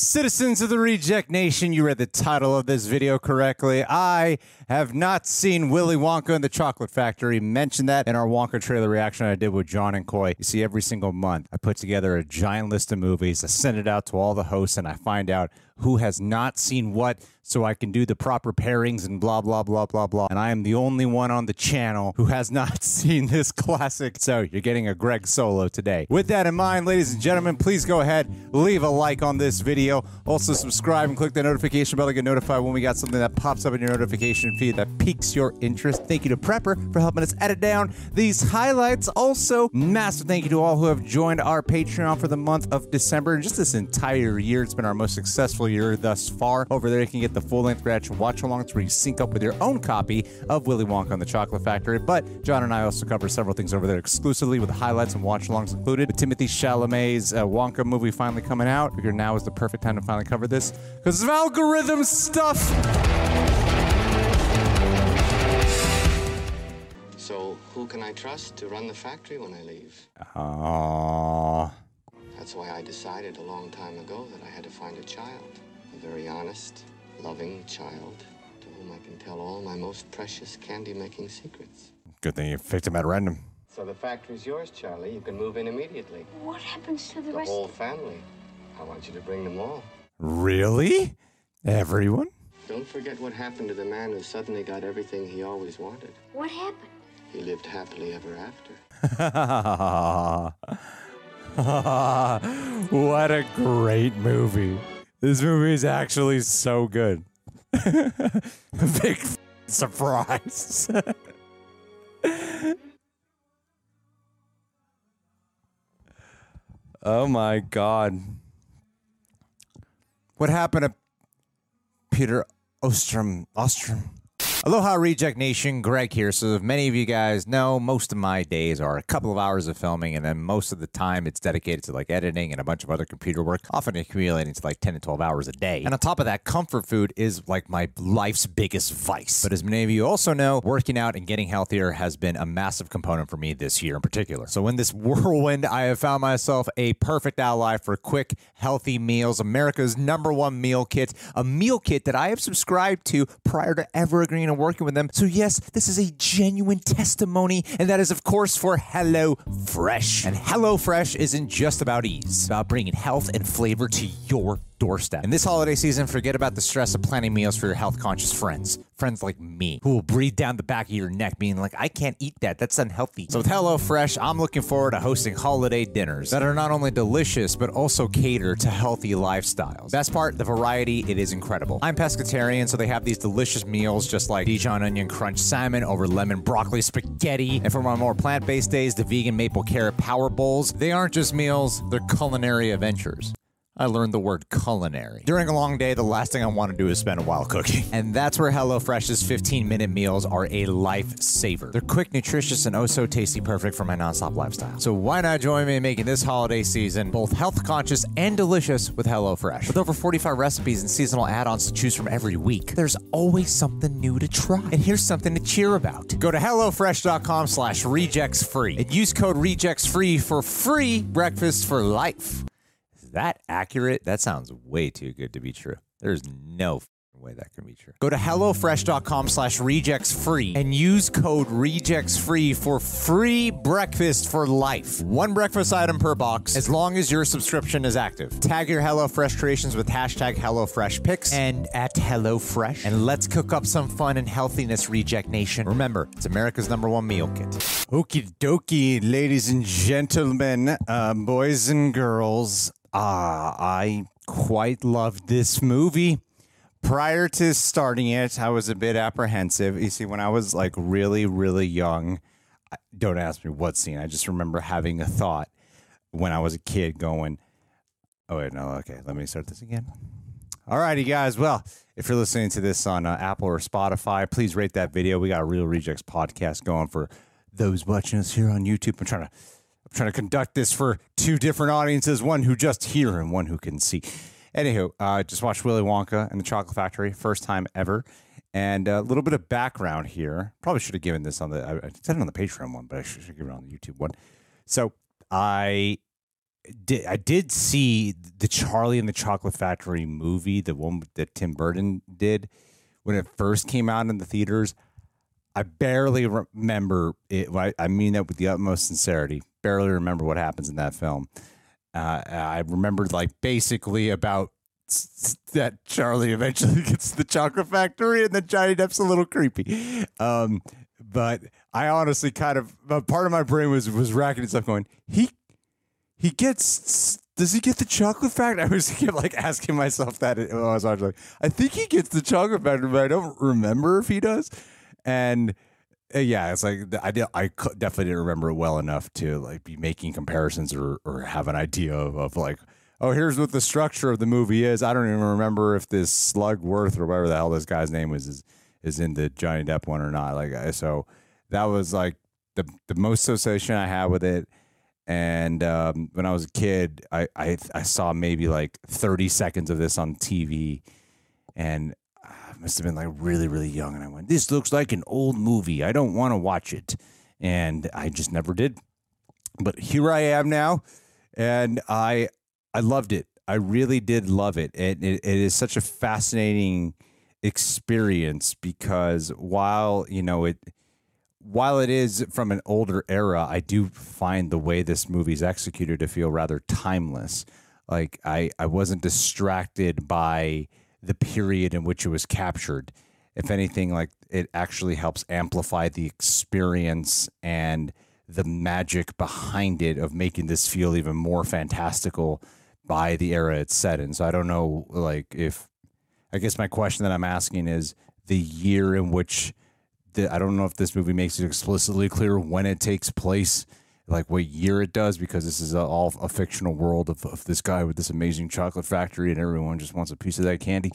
Citizens of the Reject Nation, you read the title of this video correctly. I have not seen Willy Wonka and the Chocolate Factory. Mentioned that in our Wonka trailer reaction I did with John and Coy. You see, every single month I put together a giant list of movies. I send it out to all the hosts and I find out who has not seen what so I can do the proper pairings and blah, blah, blah, blah, blah. And I am the only one on the channel who has not seen this classic. So you're getting a Greg solo today. With that in mind, ladies and gentlemen, please go ahead, leave a like on this video. Also, subscribe and click the notification bell to get notified when we got something that pops up in your notification feed that piques your interest. Thank you to Praper for helping us edit down these highlights. Also, massive thank you to all who have joined our Patreon for the month of December. And just this entire year, it's been our most successful year thus far. Over there, you can get the full length reaction watch alongs where you sync up with your own copy of Willy Wonka and the Chocolate Factory. But John and I also cover several things over there exclusively with highlights and watch alongs included. With Timothée Chalamet's uh, Wonka movie finally coming out, figure now is the perfect time to finally cover this because of algorithm stuff. So, who can I trust to run the factory when I leave? Aww. That's why I decided a long time ago that I had to find a child. A very honest, loving child to whom I can tell all my most precious candy making secrets. Good thing you picked him at random. So the factory's yours, Charlie. You can move in immediately. What happens to the The rest? whole family. I want you to bring them all. Really? Everyone? Don't forget what happened to the man who suddenly got everything he always wanted. What happened? He lived happily ever after. what a great movie. This movie is actually so good. Big surprise. oh my god. What happened to Peter Ostrum? Ostrum? Aloha, Reject Nation. Greg here. So, if many of you guys know, most of my days are a couple of hours of filming, and then most of the time it's dedicated to like editing and a bunch of other computer work, often accumulating to like 10 to 12 hours a day. And on top of that, comfort food is like my life's biggest vice. But as many of you also know, working out and getting healthier has been a massive component for me this year in particular. So, in this whirlwind, I have found myself a perfect ally for quick, healthy meals, America's number one meal kit, a meal kit that I have subscribed to prior to ever agreeing and working with them. So, yes, this is a genuine testimony, and that is, of course, for Hello Fresh. And Hello Fresh isn't just about ease, it's about bringing health and flavor to your doorstep. And this holiday season, forget about the stress of planning meals for your health conscious friends. Friends like me, who will breathe down the back of your neck, being like, I can't eat that. That's unhealthy. So with HelloFresh, I'm looking forward to hosting holiday dinners that are not only delicious, but also cater to healthy lifestyles. Best part, the variety, it is incredible. I'm pescatarian, so they have these delicious meals just like Dijon onion crunch salmon over lemon broccoli spaghetti. And for my more plant based days, the vegan maple carrot power bowls. They aren't just meals, they're culinary adventures. I learned the word culinary. During a long day, the last thing I want to do is spend a while cooking. And that's where HelloFresh's 15 minute meals are a lifesaver. They're quick, nutritious, and oh so tasty, perfect for my nonstop lifestyle. So why not join me in making this holiday season both health conscious and delicious with HelloFresh? With over 45 recipes and seasonal add ons to choose from every week, there's always something new to try. And here's something to cheer about. Go to HelloFresh.com slash rejects free and use code rejects free for free breakfast for life that accurate? That sounds way too good to be true. There's no way that can be true. Go to HelloFresh.com slash rejects free and use code rejects free for free breakfast for life. One breakfast item per box as long as your subscription is active. Tag your HelloFresh creations with hashtag HelloFreshPicks and at HelloFresh. And let's cook up some fun and healthiness, Reject Nation. Remember, it's America's number one meal kit. Okie dokie, ladies and gentlemen, uh, boys and girls. Ah, I quite loved this movie. Prior to starting it, I was a bit apprehensive. You see, when I was like really, really young, don't ask me what scene. I just remember having a thought. when I was a kid going, oh, wait, no, okay, let me start this again. All righty, guys. Well, if you're listening to this on uh, Apple or Spotify, please rate that video. We got a Reel Rejects podcast going for those watching us here on YouTube. I'm trying to Trying to conduct this for two different audiences, one who just hear and one who can see. Anywho, uh, just watched Willy Wonka and the Chocolate Factory, first time ever. And a little bit of background here. Probably should have given this on the I said it on the Patreon one, but I should have given it on the YouTube one. So I did I did see the Charlie and the Chocolate Factory movie, the one that Tim Burton did when it first came out in the theaters. I barely remember it. I mean that with the utmost sincerity. Barely remember what happens in that film. Uh, I remembered like basically about that Charlie eventually gets the chocolate factory and then Johnny Depp's a little creepy. Um, but I honestly kind of part of my brain was was racking itself going, he he gets does he get the chocolate factory? I was kept like asking myself that I was watching. I think he gets the chocolate factory, but I don't remember if he does. And uh, yeah, it's like I did, I definitely didn't remember it well enough to like be making comparisons or or have an idea of, of like oh, here's what the structure of the movie is. I don't even remember if this Slugworth or whatever the hell this guy's name was is, is in the Johnny Depp one or not. Like, so that was like the the most association I had with it. And um, when I was a kid, I, I I saw maybe like 30 seconds of this on TV, and must have been like really really young. And I went, "This looks like an old movie. I don't want to watch it," and I just never did. But here I am now, and I I loved it. I really did love it. It, it, it is such a fascinating experience because while you know it while it is from an older era i do find the way this movie's executed to feel rather timeless like i i wasn't distracted by the period in which it was captured if anything like it actually helps amplify the experience and the magic behind it of making this feel even more fantastical by the era it's set in. So I don't know, like, if I guess my question that I'm asking is the year in which the, I don't know if this movie makes it explicitly clear when it takes place, like what year it does, because this is a, all a fictional world of, of this guy with this amazing chocolate factory and everyone just wants a piece of that candy.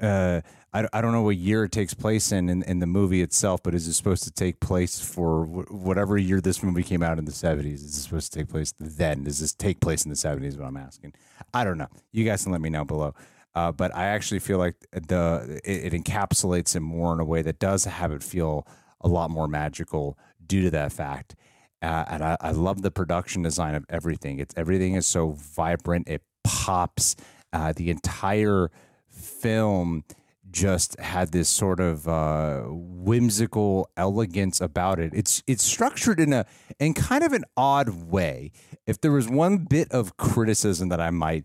Uh, I, I don't know what year it takes place in, in, in the movie itself, but is it supposed to take place for whatever year this movie came out in the 70s? Is it supposed to take place then? Does this take place in the 70s? What I'm asking. I don't know. You guys can let me know below. Uh, but I actually feel like the it, it, encapsulates it more in a way that does have it feel a lot more magical due to that fact. Uh, and I, I, love the production design of everything. It's everything is so vibrant. It pops. Uh, the entire film just had this sort of uh, whimsical elegance about it. It's it's structured in a in kind of an odd way. If there was one bit of criticism that I might,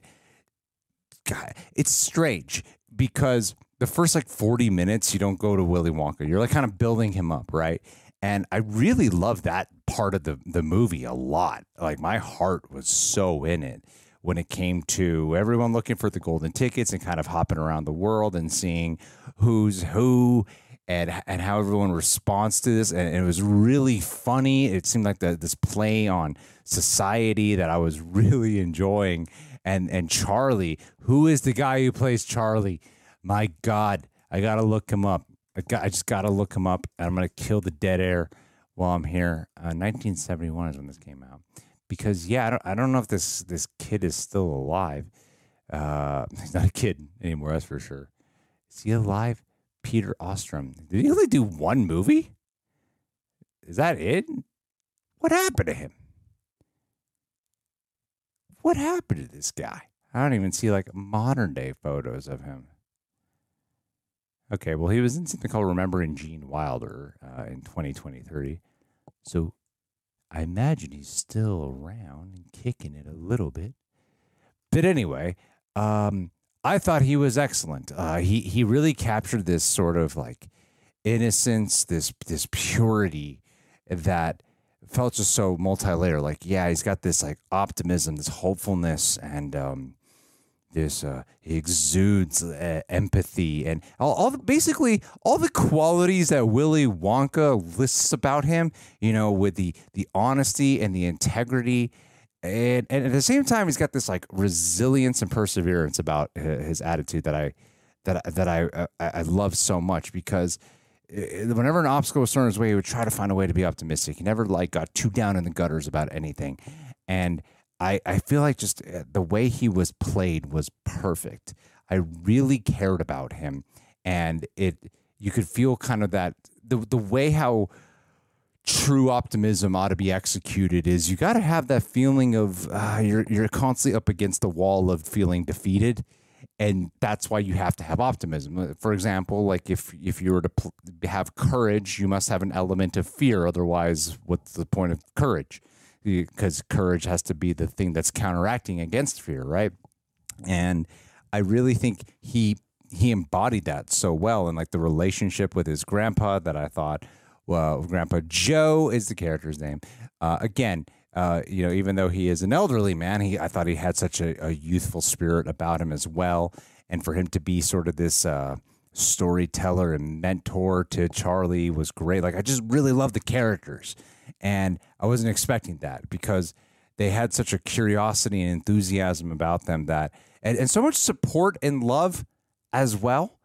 God, it's strange because the first like forty minutes you don't go to Willy Wonka. You're like kind of building him up, right? And I really love that part of the the movie a lot. Like my heart was so in it when it came to everyone looking for the golden tickets and kind of hopping around the world and seeing who's who and and how everyone responds to this. And, it was really funny. It seemed like the, this play on society that i was really enjoying. And and charlie who is the guy who plays charlie? My god i gotta look him up. I, got, I just gotta look him up and i'm gonna kill the dead air while i'm here uh, 1971 is when this came out because yeah, I don't, I don't know if this this kid is still alive. Uh, he's not a kid anymore, that's for sure. Is he alive? Peter Ostrum. Did he only do one movie? Is that it? What happened to him? What happened to this guy? I don't even see like modern day photos of him. Okay, well, he was in something called Remembering Gene Wilder uh, in 2023. So I imagine he's still around and kicking it a little bit. But anyway, um, I thought he was excellent. Uh, he he really captured this sort of like innocence, this this purity that felt just so multi-layered. Like, yeah, he's got this like optimism, this hopefulness, and um, this uh, exudes uh, empathy and all, all the, basically all the qualities that Willy Wonka lists about him. You know, with the the honesty and the integrity and, and at the same time, he's got this like resilience and perseverance about his attitude that I that that I uh, I, I love so much because whenever an obstacle was thrown his way, he would try to find a way to be optimistic. He never like got too down in the gutters about anything, and I I feel like just uh, the way he was played was perfect. I really cared about him, and it you could feel kind of that the the way how true optimism ought to be executed is you got to have that feeling of uh, you're you're constantly up against the wall of feeling defeated and that's why you have to have optimism uh, for example like if if you were to pl- have courage you must have an element of fear otherwise what's the point of courage because courage has to be the thing that's counteracting against fear right and i really think he he embodied that so well and like the relationship with his grandpa that i thought well, Grandpa Joe is the character's name. Uh, again, uh, you know, even though he is an elderly man, he I thought he had such a, a youthful spirit about him as well, and for him to be sort of this uh, storyteller and mentor to Charlie was great. Like I just really love the characters, and I wasn't expecting that because they had such a curiosity and enthusiasm about them that, and, and so much support and love as well.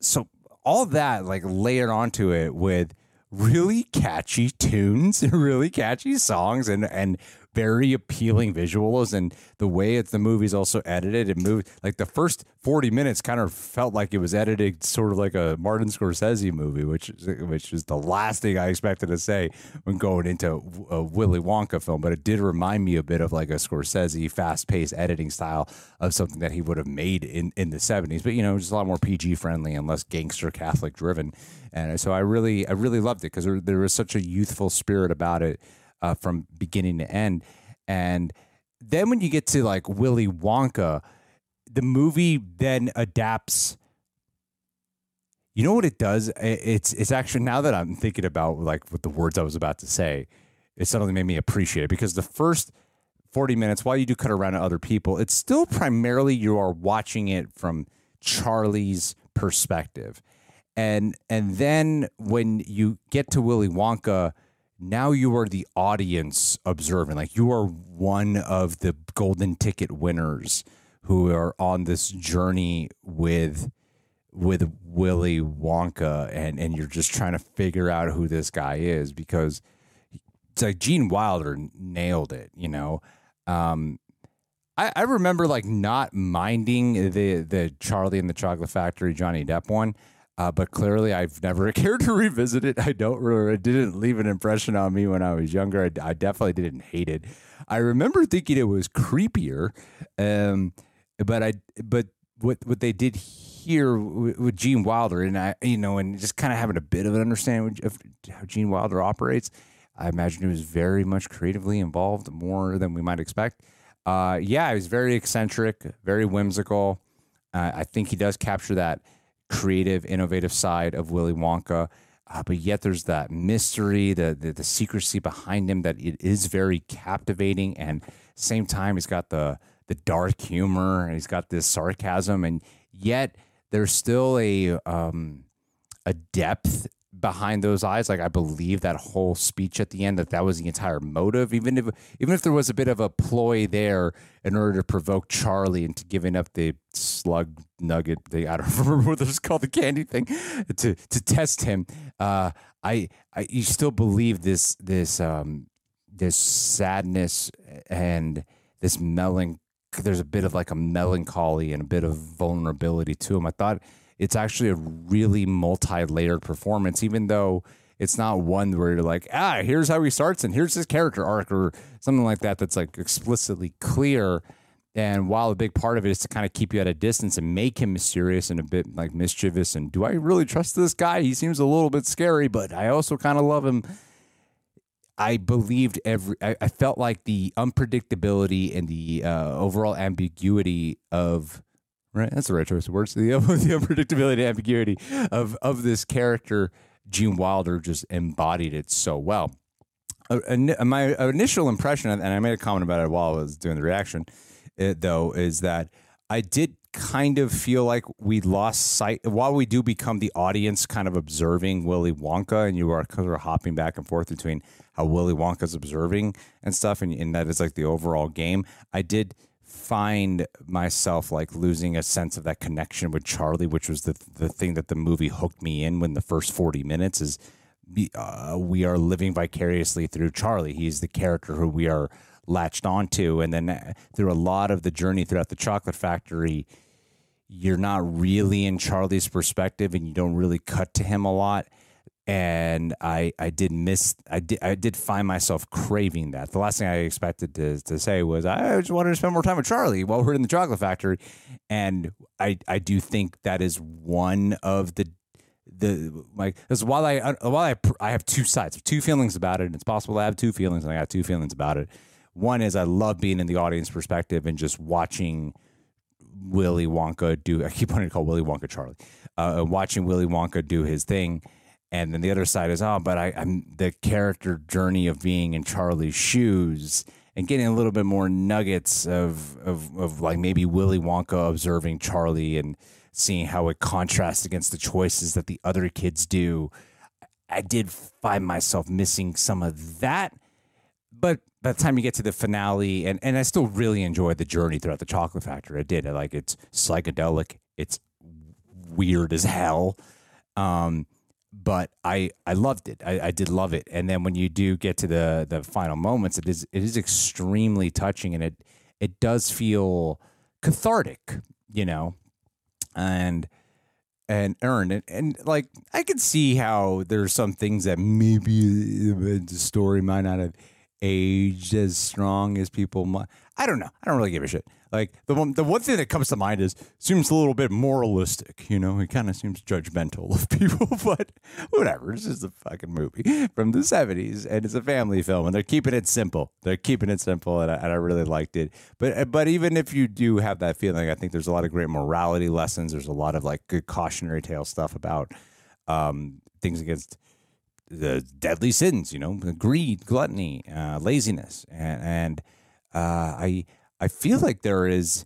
So all that like layered onto it with really catchy tunes really catchy songs and and very appealing visuals and the way it's the movie's also edited. It moved like the first 40 minutes kind of felt like it was edited sort of like a Martin Scorsese movie which is which is the last thing I expected to say when going into a Willy Wonka film but it did remind me a bit of like a Scorsese fast-paced editing style of something that he would have made in in the 70s but you know just a lot more PG friendly and less gangster Catholic driven and so I really I really loved it because there, there, was such a youthful spirit about it uh, from beginning to end. And then when you get to like Willy Wonka, the movie then adapts. You know what it does? It's it's actually now that I'm thinking about like what the words I was about to say, it suddenly made me appreciate it because the first 40 minutes, while you do cut around to other people, it's still primarily you are watching it from Charlie's perspective and and then when you get to Willy Wonka, now you are the audience observing. Like you are one of the golden ticket winners who are on this journey with with Willy Wonka, and and you're just trying to figure out who this guy is because it's like Gene Wilder nailed it. You know. Um, I, I remember like not minding the the Charlie and the Chocolate Factory Johnny Depp one. Uh, but clearly, I've never cared to revisit it. I don't. Really, it didn't leave an impression on me when I was younger. I, I definitely didn't hate it. I remember thinking it was creepier, um, but I. But what what they did here with, Gene Wilder, and I, you know, and just kind of having a bit of an understanding of how Gene Wilder operates, I imagine he was very much creatively involved, more than we might expect. Uh, yeah, he was very eccentric, very whimsical. Uh, I think he does capture that creative, innovative side of Willy Wonka. Uh, but yet there's that mystery, the, the, the secrecy behind him that it is very captivating. And same time, he's got the the dark humor and he's got this sarcasm, and yet there's still a um, a depth behind those eyes. Like I believe that whole speech at the end that that was the entire motive, even if even if there was a bit of a ploy there in order to provoke Charlie into giving up the slug nugget. The I don't remember what it's called, the candy thing, to to test him. Uh, I, I you still believe this this um this sadness and this melancholy. There's a bit of like a melancholy and a bit of vulnerability to him. I thought it's actually a really multi-layered performance, even though it's not one where you're like, ah, here's how he starts and here's his character arc or something like that that's like explicitly clear. And while a big part of it is to kind of keep you at a distance and make him mysterious and a bit like mischievous, and do I really trust this guy? He seems a little bit scary, but I also kind of love him. I believed every. I, I, felt like the unpredictability and the uh, overall ambiguity of right? That's the right choice of words. The, the unpredictability, ambiguity of of this character, Gene Wilder just embodied it so well. Uh, my initial impression, and I made a comment about it while I was doing the reaction, it, though, is that I did kind of feel like we lost sight while we do become the audience kind of observing Willy Wonka and you are kind of hopping back and forth between how Willy Wonka's observing and stuff and, and that is like the overall game. I did find myself like losing a sense of that connection with Charlie, which was the the thing that the movie hooked me in when the first 40 minutes is uh, we are living vicariously through Charlie. He's the character who we are latched onto. And then uh, through a lot of the journey throughout the chocolate factory, you're not really in Charlie's perspective and you don't really cut to him a lot. And I, I did miss, I did, I did find myself craving that. The last thing I expected to, to say was, I just wanted to spend more time with Charlie while we're in the chocolate factory. And I, I do think that is one of the the like because while I while I I have two sides, two feelings about it. and It's possible to have two feelings, and I got two feelings about it. One is I love being in the audience perspective and just watching Willy Wonka do. I keep wanting to call Willy Wonka Charlie. Uh, watching Willy Wonka do his thing, and then the other side is oh, but I, I'm the character journey of being in Charlie's shoes and getting a little bit more nuggets of of of like maybe Willy Wonka observing Charlie and seeing how it contrasts against the choices that the other kids do. I did find myself missing some of that. But by the time you get to the finale, and, and I still really enjoyed the journey throughout the chocolate factory. I did. I like it's psychedelic. It's weird as hell. Um, but I I loved it. I, I did love it. And then when you do get to the the final moments, it is it is extremely touching and it it does feel cathartic, you know and and earn and, and like I could see how there's some things that maybe the story might not have aged as strong as people might. I don't know. I don't really give a shit. Like the one, the one thing that comes to mind is seems a little bit moralistic. You know, it kind of seems judgmental of people, but whatever. This is a fucking movie from the seventies, and it's a family film, and they're keeping it simple. They're keeping it simple, and I, and I really liked it. But but even if you do have that feeling, I think there's a lot of great morality lessons. There's a lot of like good cautionary tale stuff about um, things against the deadly sins. You know, greed, gluttony, uh, laziness, and and uh, I I feel like there is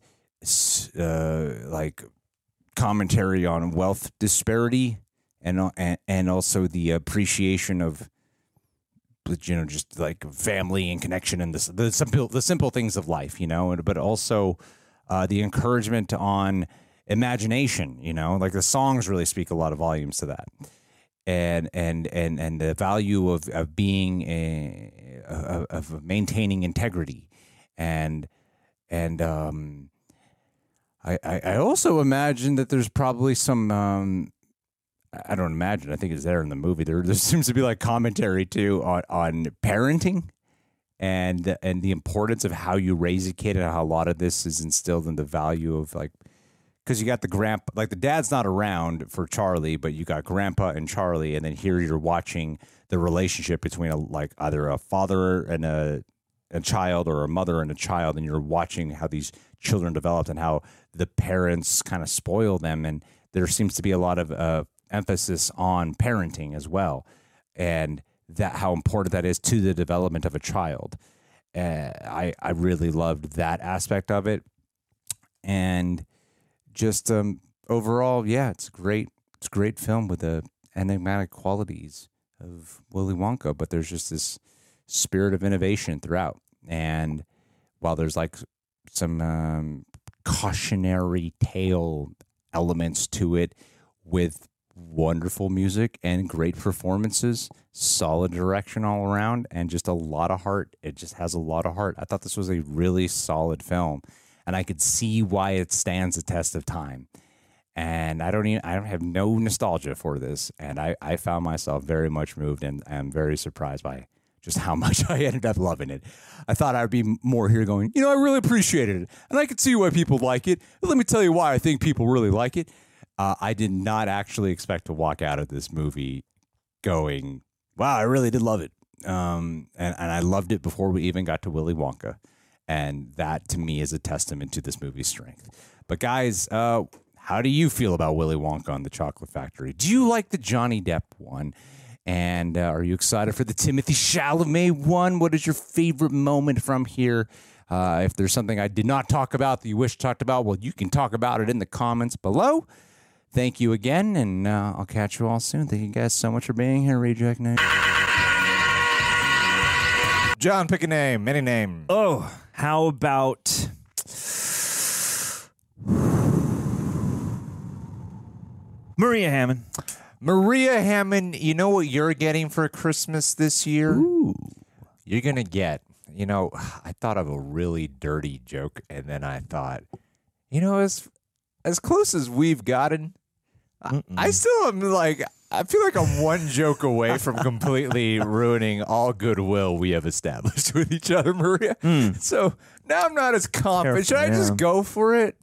uh, like commentary on wealth disparity and and, and also the appreciation of you know just like family and connection and the the simple the simple things of life you know but also uh, the encouragement on imagination you know like the songs really speak a lot of volumes to that. And and and and the value of of being a, of maintaining integrity and and um, I, I also imagine that there's probably some um, I don't imagine I think it's there in the movie. There there seems to be like commentary too on on parenting and and the importance of how you raise a kid and how a lot of this is instilled in the value of like because you got the grandpa like the dad's not around for Charlie but you got grandpa and Charlie and then here you're watching the relationship between a like either a father and a a child or a mother and a child and you're watching how these children develop and how the parents kind of spoil them and there seems to be a lot of uh, emphasis on parenting as well and that how important that is to the development of a child uh, I, I really loved that aspect of it and just um, overall yeah it's great it's a great film with the enigmatic qualities of willy wonka but there's just this spirit of innovation throughout. And while there's like some um, cautionary tale elements to it with wonderful music and great performances, solid direction all around, and just a lot of heart. It just has a lot of heart. I thought this was a really solid film, and I could see why it stands the test of time. And I don't even I don't have no nostalgia for this, and I I found myself very much moved, and I'm very surprised by just how much I ended up loving it. I thought I'd be more here going, you know, I really appreciated it. And I could see why people like it. But let me tell you why I think people really like it. Uh, I did not actually expect to walk out of this movie going, wow, I really did love it. Um, and, and I loved it before we even got to Willy Wonka. And that to me is a testament to this movie's strength. But guys, uh, how do you feel about Willy Wonka and the Chocolate Factory? Do you like the Johnny Depp one? And uh, are you excited for the Timothée Chalamet one? What is your favorite moment from here? Uh, if there's something I did not talk about that you wish talked about, well, you can talk about it in the comments below. Thank you again, and uh, I'll catch you all soon. Thank you guys so much for being here, Reject Nation. John, pick a name, any name. Oh, how about Maria Hammond? Maria Hammond, you know what you're getting for Christmas this year? You're going to get, you know, I thought of a really dirty joke, and then I thought, you know, as, as close as we've gotten, I, I still am like, I feel like I'm one joke away from completely ruining all goodwill we have established with each other, Maria. Hmm. So now I'm not as confident. Should I Careful, just go for it?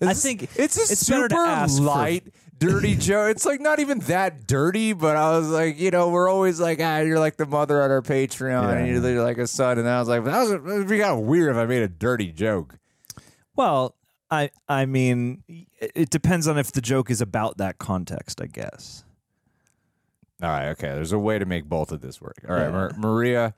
I think it's a it's super ask for- light, dirty joke. It's like not even that dirty, but I was like, you know, we're always like, ah, you're like the mother on our Patreon, and you're, you're like a son. And I was like, that was it'd be kind of weird if I made a dirty joke. Well, I I mean, it depends on if the joke is about that context, I guess. All right, okay. There's a way to make both of this work. All right, Mar- Maria,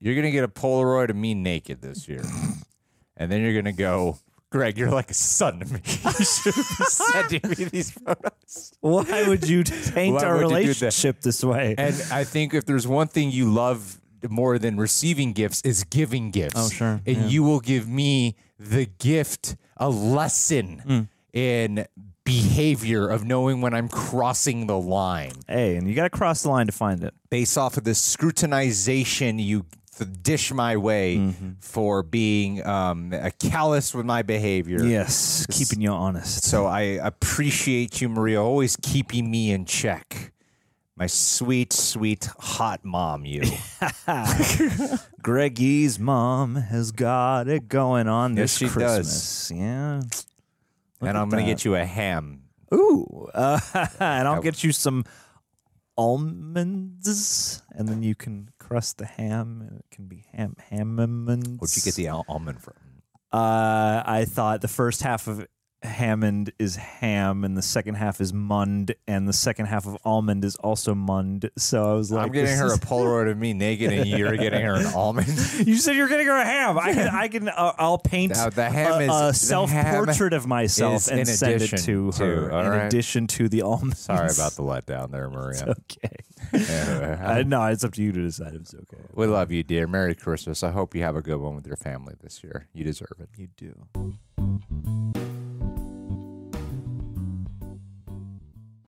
you're gonna get a Polaroid of me naked this year, and then you're gonna go. Greg, you're like a son to me. you should be sending me these photos. Why would you taint Why our would you do that? relationship this way? And I think if there's one thing you love more than receiving gifts is giving gifts. Oh, sure. And Yeah. you will give me the gift, a lesson Hmm. in behavior of knowing when I'm crossing the line hey, and you got to cross the line to find it. based off of the scrutinization you dish my way Mm-hmm. for being um, a callous with my behavior. Yes, keeping you honest. So I appreciate you, Maria, always keeping me in check. My sweet, sweet, hot mom, you. Greggy's mom has got it going on Yes, this does. Christmas. Yeah. and I'm going to get you a ham. Ooh, uh, and I'll get you some almonds, and then you can crust the ham, and it can be ham hammonds. Where'd you get the al- almond from? Uh, I thought the first half of Hammond is ham, and the second half is mund, and the second half of almond is also mund. So I was like, I'm getting her a Polaroid of me naked, and you're getting her an almond. You said you're getting her a ham. I can, I can, uh, I'll paint Now, the ham a, is- a the self-portrait of myself and send it addition to to, her. in right? addition to the almonds. Sorry about the letdown there, Maria. Okay. Anyway, Uh, no, it's up to you to decide if it's okay. we love you, dear. Merry Christmas. I hope you have a good one with your family this year. You deserve it. You do.